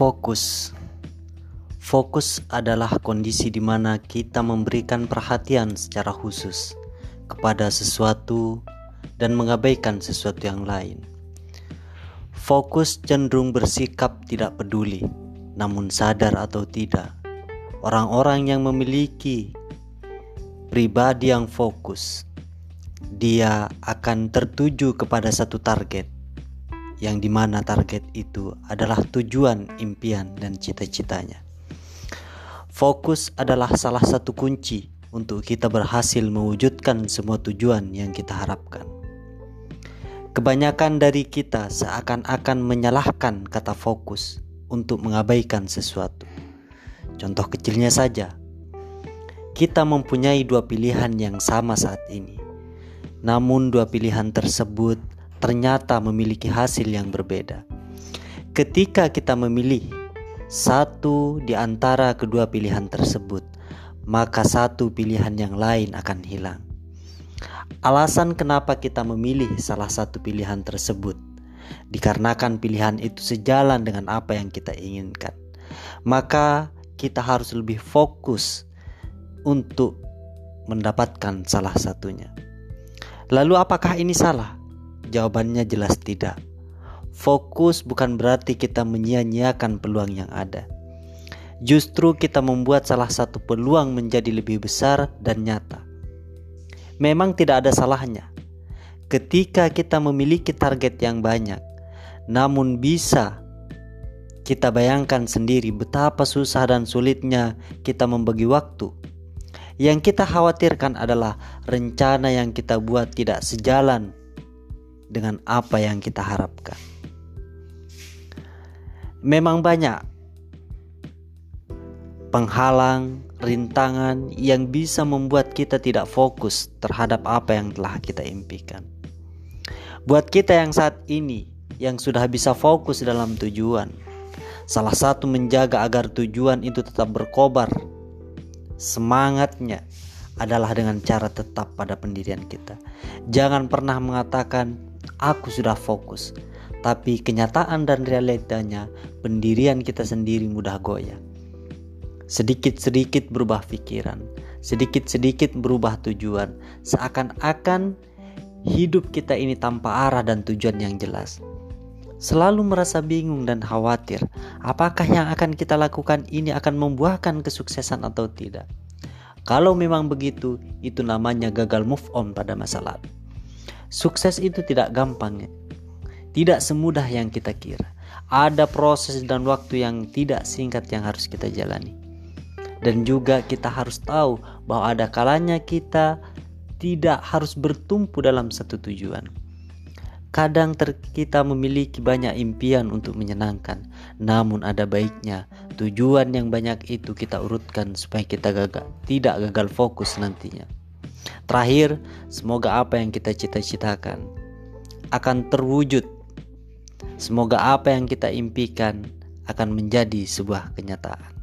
Fokus. Fokus adalah kondisi di mana kita memberikan perhatian secara khusus kepada sesuatu dan mengabaikan sesuatu yang lain. Fokus cenderung bersikap tidak peduli, namun sadar atau tidak, orang-orang yang memiliki pribadi yang fokus, dia akan tertuju kepada satu target yang di mana target itu adalah tujuan, impian, dan cita-citanya. Fokus adalah salah satu kunci untuk kita berhasil mewujudkan semua tujuan yang kita harapkan. Kebanyakan dari kita seakan-akan menyalahkan kata fokus untuk mengabaikan sesuatu. Contoh kecilnya saja, kita mempunyai dua pilihan yang sama saat ini. Namun, dua pilihan tersebut ternyata memiliki hasil yang berbeda. Ketika kita memilih satu di antara kedua pilihan tersebut, maka satu pilihan yang lain akan hilang. Alasan kenapa kita memilih salah satu pilihan tersebut dikarenakan pilihan itu sejalan dengan apa yang kita inginkan. Maka kita harus lebih fokus untuk mendapatkan salah satunya. Lalu apakah ini salah? Jawabannya jelas tidak. Fokus bukan berarti kita menyia-nyiakan peluang yang ada. Justru kita membuat salah satu peluang menjadi lebih besar dan nyata. Memang tidak ada salahnya ketika kita memiliki target yang banyak, namun bisa kita bayangkan sendiri betapa susah dan sulitnya kita membagi waktu. Yang kita khawatirkan adalah rencana yang kita buat tidak sejalan dengan apa yang kita harapkan. Memang banyak penghalang, rintangan yang bisa membuat kita tidak fokus terhadap apa yang telah kita impikan. Buat kita yang saat ini yang sudah bisa fokus dalam tujuan, salah satu menjaga agar tujuan itu tetap berkobar. Semangatnya adalah dengan cara tetap pada pendirian kita. Jangan pernah mengatakan aku sudah fokus. Tapi kenyataan dan realitanya pendirian kita sendiri mudah goyah. Sedikit-sedikit berubah pikiran, sedikit-sedikit berubah tujuan, seakan-akan hidup kita ini tanpa arah dan tujuan yang jelas. Selalu merasa bingung dan khawatir, apakah yang akan kita lakukan ini akan membuahkan kesuksesan atau tidak. Kalau memang begitu, itu namanya gagal move on pada masa lalu. Sukses itu tidak gampang ya. Tidak semudah yang kita kira. Ada proses dan waktu yang tidak singkat yang harus kita jalani. Dan juga kita harus tahu bahwa ada kalanya kita tidak harus bertumpu dalam satu tujuan. Kadang kita memiliki banyak impian untuk menyenangkan, namun ada baiknya tujuan yang banyak itu kita urutkan supaya kita gagal, tidak gagal fokus nantinya. Terakhir, semoga apa yang kita cita-citakan akan terwujud. Semoga apa yang kita impikan akan menjadi sebuah kenyataan.